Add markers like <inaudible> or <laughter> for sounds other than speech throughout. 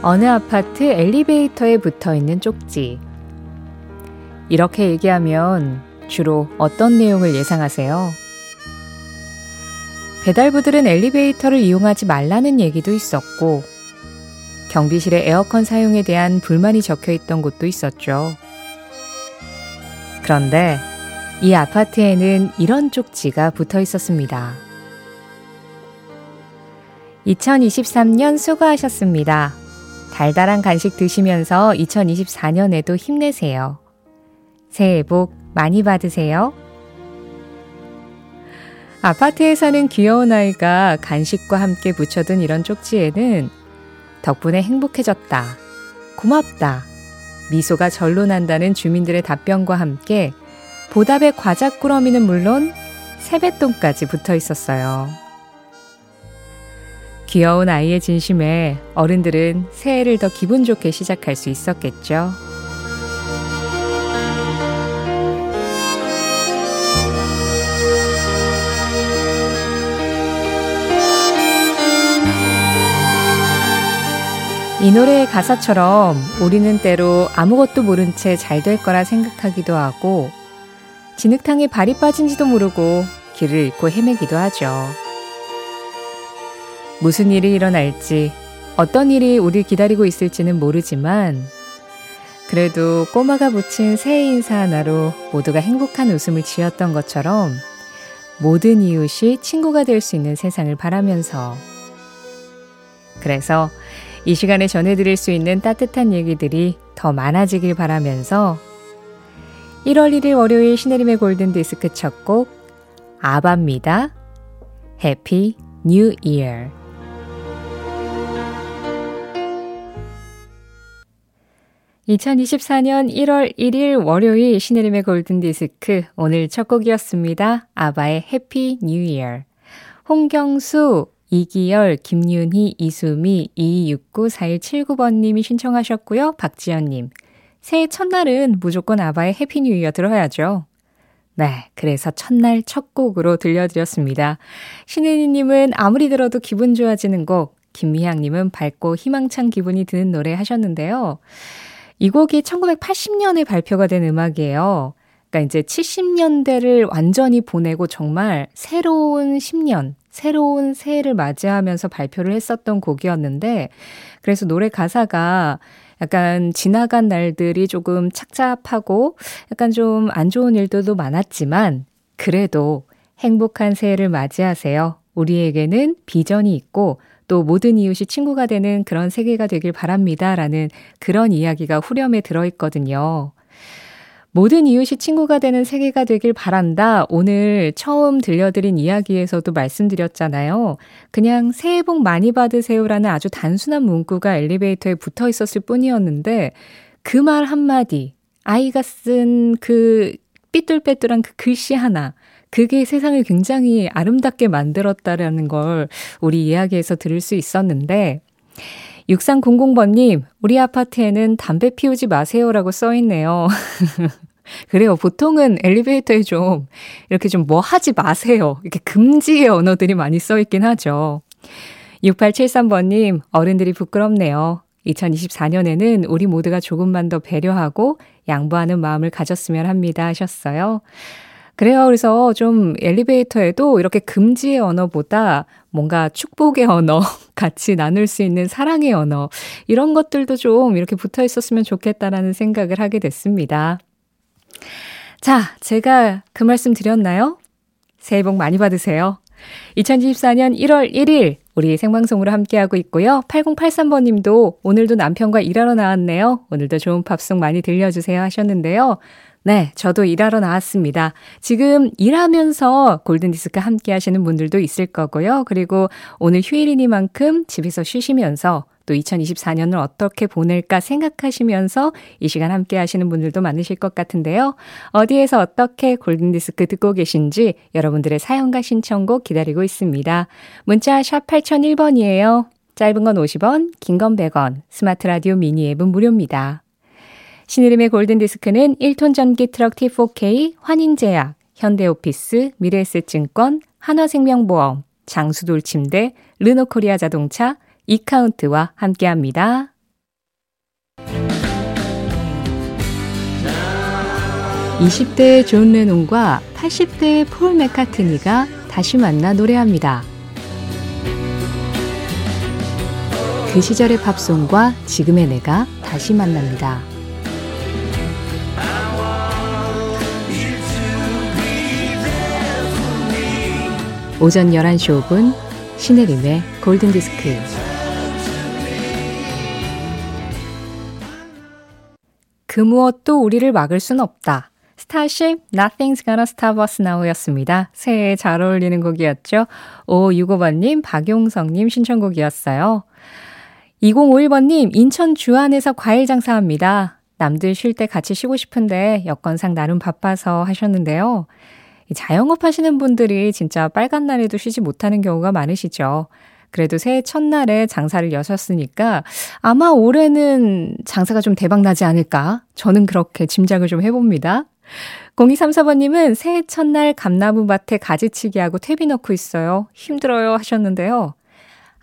어느 아파트 엘리베이터에 붙어 있는 쪽지. 이렇게 얘기하면 주로 어떤 내용을 예상하세요? 배달부들은 엘리베이터를 이용하지 말라는 얘기도 있었고, 경비실의 에어컨 사용에 대한 불만이 적혀 있던 곳도 있었죠. 그런데 이 아파트에는 이런 쪽지가 붙어 있었습니다. 2023년 수고하셨습니다. 달달한 간식 드시면서 2024년에도 힘내세요. 새해 복 많이 받으세요. 아파트에 사는 귀여운 아이가 간식과 함께 붙여둔 이런 쪽지에는 덕분에 행복해졌다. 고맙다. 미소가 절로 난다는 주민들의 답변과 함께 보답의 과자 꾸러미는 물론 세뱃돈까지 붙어 있었어요. 귀여운 아이의 진심에 어른들은 새해를 더 기분 좋게 시작할 수 있었겠죠. 이 노래의 가사처럼 우리는 때로 아무것도 모른 채 잘 될 거라 생각하기도 하고 진흙탕에 발이 빠진지도 모르고 길을 잃고 헤매기도 하죠. 무슨 일이 일어날지, 어떤 일이 우리 기다리고 있을지는 모르지만, 그래도 꼬마가 붙인 새해 인사 하나로 모두가 행복한 웃음을 지었던 것처럼 모든 이웃이 친구가 될 수 있는 세상을 바라면서 그래서 이 시간에 전해드릴 수 있는 따뜻한 얘기들이 더 많아지길 바라면서 1월 1일 월요일 신혜림의 골든 디스크 첫 곡 아바입니다. Happy New Year 2024년 1월 1일 월요일 신혜림의 골든 디스크 오늘 첫 곡이었습니다. 아바의 Happy New Year 홍경수 이기열, 김윤희, 이수미, 2269-4179번님이 신청하셨고요. 박지연님. 새해 첫날은 무조건 아바의 Happy New Year 들어야죠. 네, 그래서 첫날 첫 곡으로 들려드렸습니다. 신혜리님은 아무리 들어도 기분 좋아지는 곡, 김미향님은 밝고 희망찬 기분이 드는 노래 하셨는데요. 이 곡이 1980년에 발표가 된 음악이에요. 그러니까 이제 70년대를 완전히 보내고 정말 새로운 10년, 새로운 새해를 맞이하면서 발표를 했었던 곡이었는데, 그래서 노래 가사가 약간 지나간 날들이 조금 착잡하고 약간 좀 안 좋은 일들도 많았지만, 그래도 행복한 새해를 맞이하세요. 우리에게는 비전이 있고 또 모든 이웃이 친구가 되는 그런 세계가 되길 바랍니다. 라는 그런 이야기가 후렴에 들어있거든요. 모든 이웃이 친구가 되는 세계가 되길 바란다. 오늘 처음 들려드린 이야기에서도 말씀드렸잖아요. 그냥 새해 복 많이 받으세요라는 아주 단순한 문구가 엘리베이터에 붙어 있었을 뿐이었는데 그 말 한마디, 아이가 쓴 그 삐뚤빼뚤한 그 글씨 하나, 그게 세상을 굉장히 아름답게 만들었다라는 걸 우리 이야기에서 들을 수 있었는데, 6300번님, 우리 아파트에는 담배 피우지 마세요라고 써 있네요. <laughs> 그래요. 보통은 엘리베이터에 좀 이렇게 좀 뭐 하지 마세요. 이렇게 금지의 언어들이 많이 써 있긴 하죠. 6873번님, 어른들이 부끄럽네요. 2024년에는 우리 모두가 조금만 더 배려하고 양보하는 마음을 가졌으면 합니다 하셨어요. 그래요. 그래서 좀 엘리베이터에도 이렇게 금지의 언어보다 뭔가 축복의 언어, <laughs> 같이 나눌 수 있는 사랑의 언어, 이런 것들도 좀 이렇게 붙어 있었으면 좋겠다라는 생각을 하게 됐습니다. 자, 제가 그 말씀 드렸나요? 새해 복 많이 받으세요. 2024년 1월 1일 우리 생방송으로 함께하고 있고요. 8083번 님도 오늘도 남편과 일하러 나왔네요. 오늘도 좋은 팝송 많이 들려주세요 하셨는데요. 네, 저도 일하러 나왔습니다. 지금 일하면서 골든디스크 함께 하시는 분들도 있을 거고요. 그리고 오늘 휴일이니만큼 집에서 쉬시면서 또 2024년을 어떻게 보낼까 생각하시면서 이 시간 함께 하시는 분들도 많으실 것 같은데요. 어디에서 어떻게 골든디스크 듣고 계신지 여러분들의 사연과 신청곡 기다리고 있습니다. 문자 샵 8001번이에요. 짧은 건 50원, 긴 건 100원, 스마트 라디오 미니 앱은 무료입니다. 신혜림의 골든디스크는 1톤 전기 트럭 T4K, 환인제약, 현대오피스, 미래에셋증권, 한화생명보험, 장수돌 침대, 르노코리아 자동차, 이카운트와 함께합니다. 20대의 존 레논과 80대의 폴 매카트니가 다시 만나 노래합니다. 그 시절의 팝송과 지금의 내가 다시 만납니다. 오전 11시 5분 신혜림의 골든디스크 그 무엇도 우리를 막을 순 없다. 스타쉽 Nothing's Gonna Stop Us Now였습니다. 새해에 잘 어울리는 곡이었죠. 5565번님, 박용성님 신청곡이었어요. 2051번님, 인천 주안에서 과일 장사합니다. 남들 쉴 때 같이 쉬고 싶은데 여건상 나름 바빠서 하셨는데요. 자영업 하시는 분들이 진짜 빨간 날에도 쉬지 못하는 경우가 많으시죠. 그래도 새해 첫날에 장사를 여셨으니까 아마 올해는 장사가 좀 대박 나지 않을까? 저는 그렇게 짐작을 좀 해봅니다. 0234번님은 새해 첫날 감나무 밭에 가지치기 하고 퇴비 넣고 있어요. 힘들어요 하셨는데요.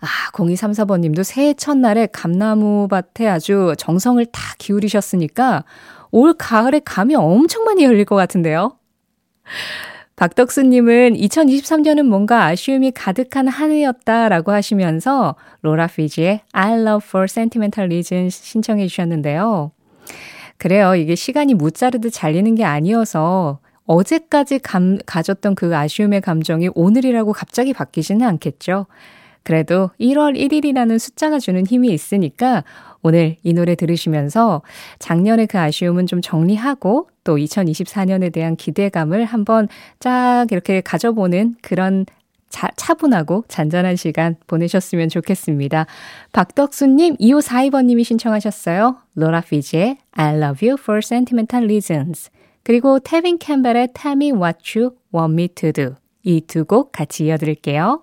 아, 0234번님도 새해 첫날에 감나무 밭에 아주 정성을 다 기울이셨으니까 올 가을에 감이 엄청 많이 열릴 것 같은데요. 박덕수님은 2023년은 뭔가 아쉬움이 가득한 한 해였다라고 하시면서 로라 피지의 I Love for Sentimental Reasons 신청해 주셨는데요. 그래요. 이게 시간이 무자르듯 잘리는 게 아니어서 어제까지 감, 가졌던 그 아쉬움의 감정이 오늘이라고 갑자기 바뀌지는 않겠죠. 그래도 1월 1일이라는 숫자가 주는 힘이 있으니까 오늘 이 노래 들으시면서 작년의 그 아쉬움은 좀 정리하고 또 2024년에 대한 기대감을 한번 쫙 이렇게 가져보는 그런 자, 차분하고 잔잔한 시간 보내셨으면 좋겠습니다. 박덕수님, 2542번님이 신청하셨어요. 로라 피지의 I love you for sentimental reasons. 그리고 태빈 캠벨의 Tell me what you want me to do. 이 두 곡 같이 이어드릴게요.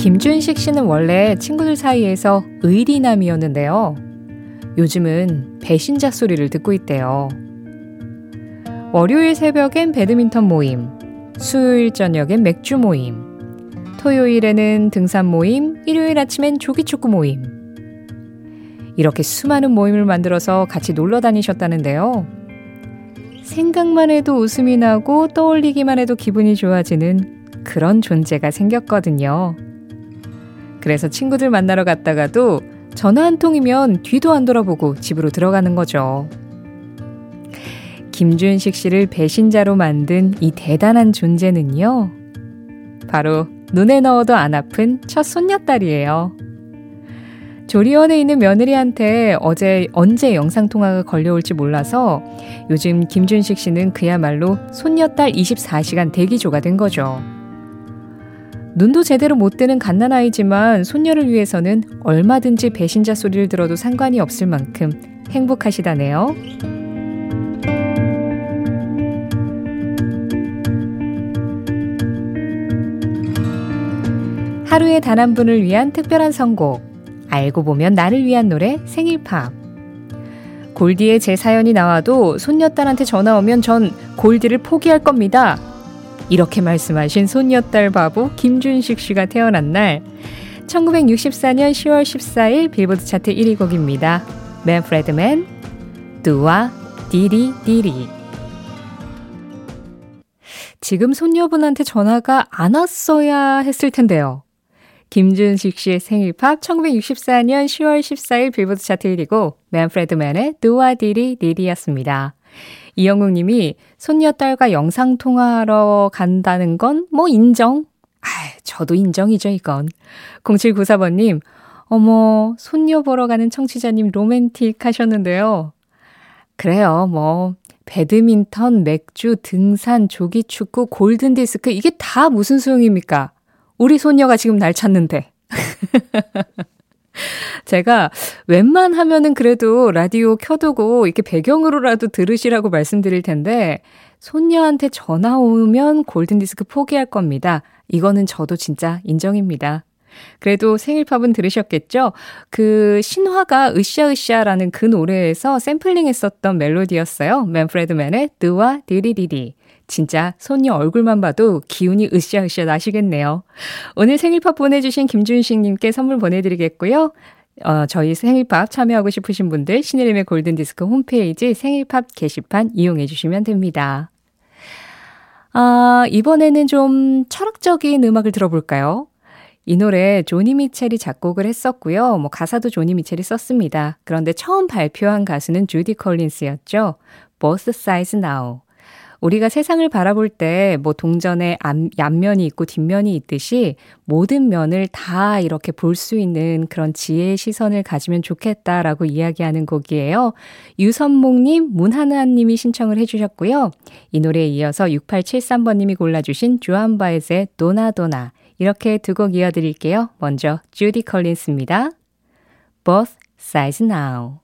김준식 씨는 원래 친구들 사이에서 의리남이었는데요. 요즘은 배신자 소리를 듣고 있대요. 월요일 새벽엔 배드민턴 모임, 수요일 저녁엔 맥주 모임, 토요일에는 등산 모임, 일요일 아침엔 조기축구 모임. 이렇게 수많은 모임을 만들어서 같이 놀러 다니셨다는데요. 생각만 해도 웃음이 나고 떠올리기만 해도 기분이 좋아지는 그런 존재가 생겼거든요. 그래서 친구들 만나러 갔다가도 전화 한 통이면 뒤도 안 돌아보고 집으로 들어가는 거죠. 김준식 씨를 배신자로 만든 이 대단한 존재는요. 바로 눈에 넣어도 안 아픈 첫 손녀딸이에요. 조리원에 있는 며느리한테 어제 언제 영상통화가 걸려올지 몰라서 요즘 김준식 씨는 그야말로 손녀딸 24시간 대기조가 된 거죠. 눈도 제대로 못 뜨는 갓난아이지만 손녀를 위해서는 얼마든지 배신자 소리를 들어도 상관이 없을 만큼 행복하시다네요. 하루에 단 한 분을 위한 특별한 선곡. 알고 보면 나를 위한 노래 생일팝. 골디의 제 사연이 나와도 손녀딸한테 전화 오면 전 골디를 포기할 겁니다. 이렇게 말씀하신 손녀딸 바보 김준식 씨가 태어난 날 1964년 10월 14일 빌보드 차트 1위 곡입니다. 맨프레드 맨 Do Wah Diddy Diddy 지금 손녀분한테 전화가 안 왔어야 했을 텐데요. 김준식 씨의 생일 팝 1964년 10월 14일 빌보드 차트 1위고 Manfred Mann의 Do Wah Diddy Diddy였습니다. 이영국 님이 손녀 딸과 영상 통화하러 간다는 건 뭐 인정? 아, 저도 인정이죠, 이건. 0794번 님, 어머, 손녀 보러 가는 청취자님 로맨틱 하셨는데요. 그래요, 뭐, 배드민턴, 맥주, 등산, 조기 축구, 골든 디스크, 이게 다 무슨 소용입니까? 우리 손녀가 지금 날 찾는데. <laughs> <laughs> 제가 웬만하면은 그래도 라디오 켜두고 이렇게 배경으로라도 들으시라고 말씀드릴 텐데, 손녀한테 전화 오면 골든디스크 포기할 겁니다. 이거는 저도 진짜 인정입니다. 그래도 생일팝은 들으셨겠죠? 그 신화가 으쌰으쌰라는 그 노래에서 샘플링 했었던 멜로디였어요. 맨프레드맨의 드와 디리디디. 진짜 손녀 얼굴만 봐도 기운이 으쌰으쌰 나시겠네요. 오늘 생일팝 보내주신 김준식님께 선물 보내드리겠고요. 어, 저희 생일팝 참여하고 싶으신 분들 신혜림의 골든디스크 홈페이지 생일팝 게시판 이용해 주시면 됩니다. 아, 이번에는 좀 철학적인 음악을 들어볼까요? 이 노래 조니 미첼이 작곡을 했었고요. 뭐 가사도 조니 미첼이 썼습니다. 그런데 처음 발표한 가수는 주디 컬린스였죠. Both Sides Now. 우리가 세상을 바라볼 때 뭐 동전에 앞, 앞면이 있고 뒷면이 있듯이 모든 면을 다 이렇게 볼 수 있는 그런 지혜의 시선을 가지면 좋겠다라고 이야기하는 곡이에요. 유선목님, 문하나님이 신청을 해주셨고요. 이 노래에 이어서 6873번님이 골라주신 주한 바에즈의 도나도나 이렇게 두 곡 이어드릴게요. 먼저 주디 콜린스입니다. Both Sides Now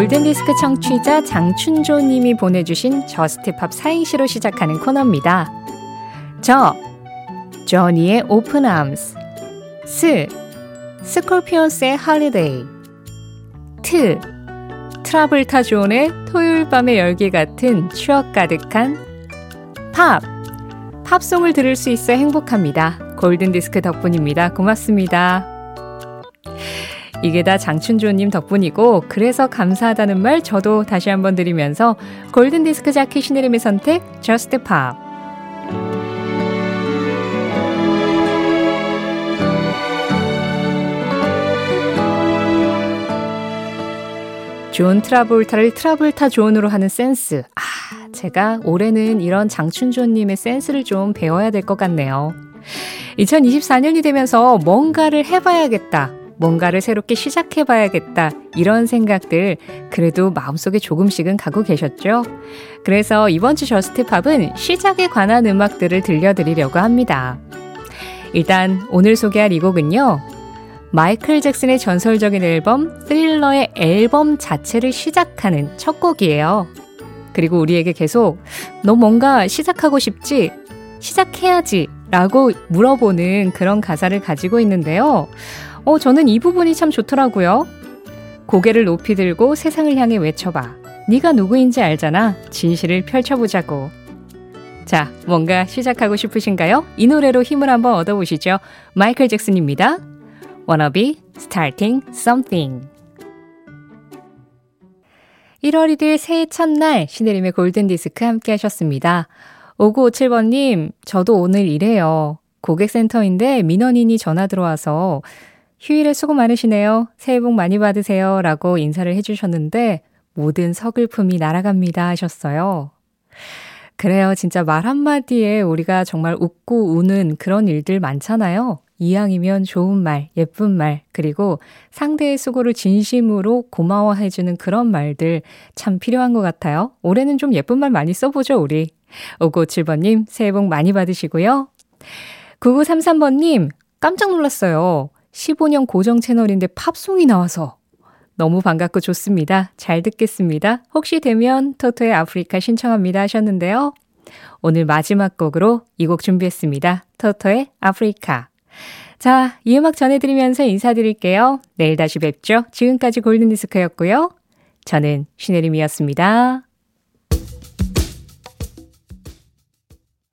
골든디스크 청취자 장춘조 님이 보내주신 Just Pop 사행시로 시작하는 코너입니다. 저, 저니의 Open Arms 스, 스콜피언스의 Holiday 트, 트라볼타 존의 토요일 밤의 열기 같은 추억 가득한 팝, 팝송을 들을 수 있어 행복합니다. 골든디스크 덕분입니다. 고맙습니다. 이게 다 장춘조님 덕분이고 그래서 감사하다는 말 저도 다시 한번 드리면서 골든디스크 자켓 신혜림의 선택 Just Pop 존 트라볼타를 트라볼타 존으로 하는 센스. 아, 제가 올해는 이런 장춘조님의 센스를 좀 배워야 될 것 같네요. 2024년이 되면서 뭔가를 해봐야겠다. 뭔가를 새롭게 시작해봐야겠다. 이런 생각들 그래도 마음속에 조금씩은 갖고 계셨죠? 그래서 이번 주 Just Pop은 시작에 관한 음악들을 들려드리려고 합니다. 일단 오늘 소개할 이 곡은요. 마이클 잭슨의 전설적인 앨범 스릴러의 앨범 자체를 시작하는 첫 곡이에요. 그리고 우리에게 계속 너 뭔가 시작하고 싶지? 시작해야지 라고 물어보는 그런 가사를 가지고 있는데요. 어, 저는 이 부분이 참 좋더라고요. 고개를 높이 들고 세상을 향해 외쳐봐. 네가 누구인지 알잖아. 진실을 펼쳐보자고. 자, 뭔가 시작하고 싶으신가요? 이 노래로 힘을 한번 얻어보시죠. 마이클 잭슨입니다. Wanna be starting something. 1월 1일 새해 첫날 신혜림의 골든디스크 함께 하셨습니다. 5957번님, 저도 오늘 일해요. 고객센터인데 민원인이 전화 들어와서 휴일에 수고 많으시네요. 새해 복 많이 받으세요. 라고 인사를 해주셨는데 모든 서글픔이 날아갑니다 하셨어요. 그래요. 진짜 말 한마디에 우리가 정말 웃고 우는 그런 일들 많잖아요. 이왕이면 좋은 말, 예쁜 말, 그리고 상대의 수고를 진심으로 고마워해주는 그런 말들 참 필요한 것 같아요. 올해는 좀 예쁜 말 많이 써보죠, 우리. 5957번님, 새해 복 많이 받으시고요. 9933번님, 깜짝 놀랐어요. 15년 고정 채널인데 팝송이 나와서 너무 반갑고 좋습니다. 잘 듣겠습니다. 혹시 되면 토토의 아프리카 신청합니다 하셨는데요. 오늘 마지막 곡으로 이 곡 준비했습니다. 토토의 아프리카. 자, 이 음악 전해드리면서 인사드릴게요. 내일 다시 뵙죠. 지금까지 골든디스크였고요. 저는 신혜림이었습니다.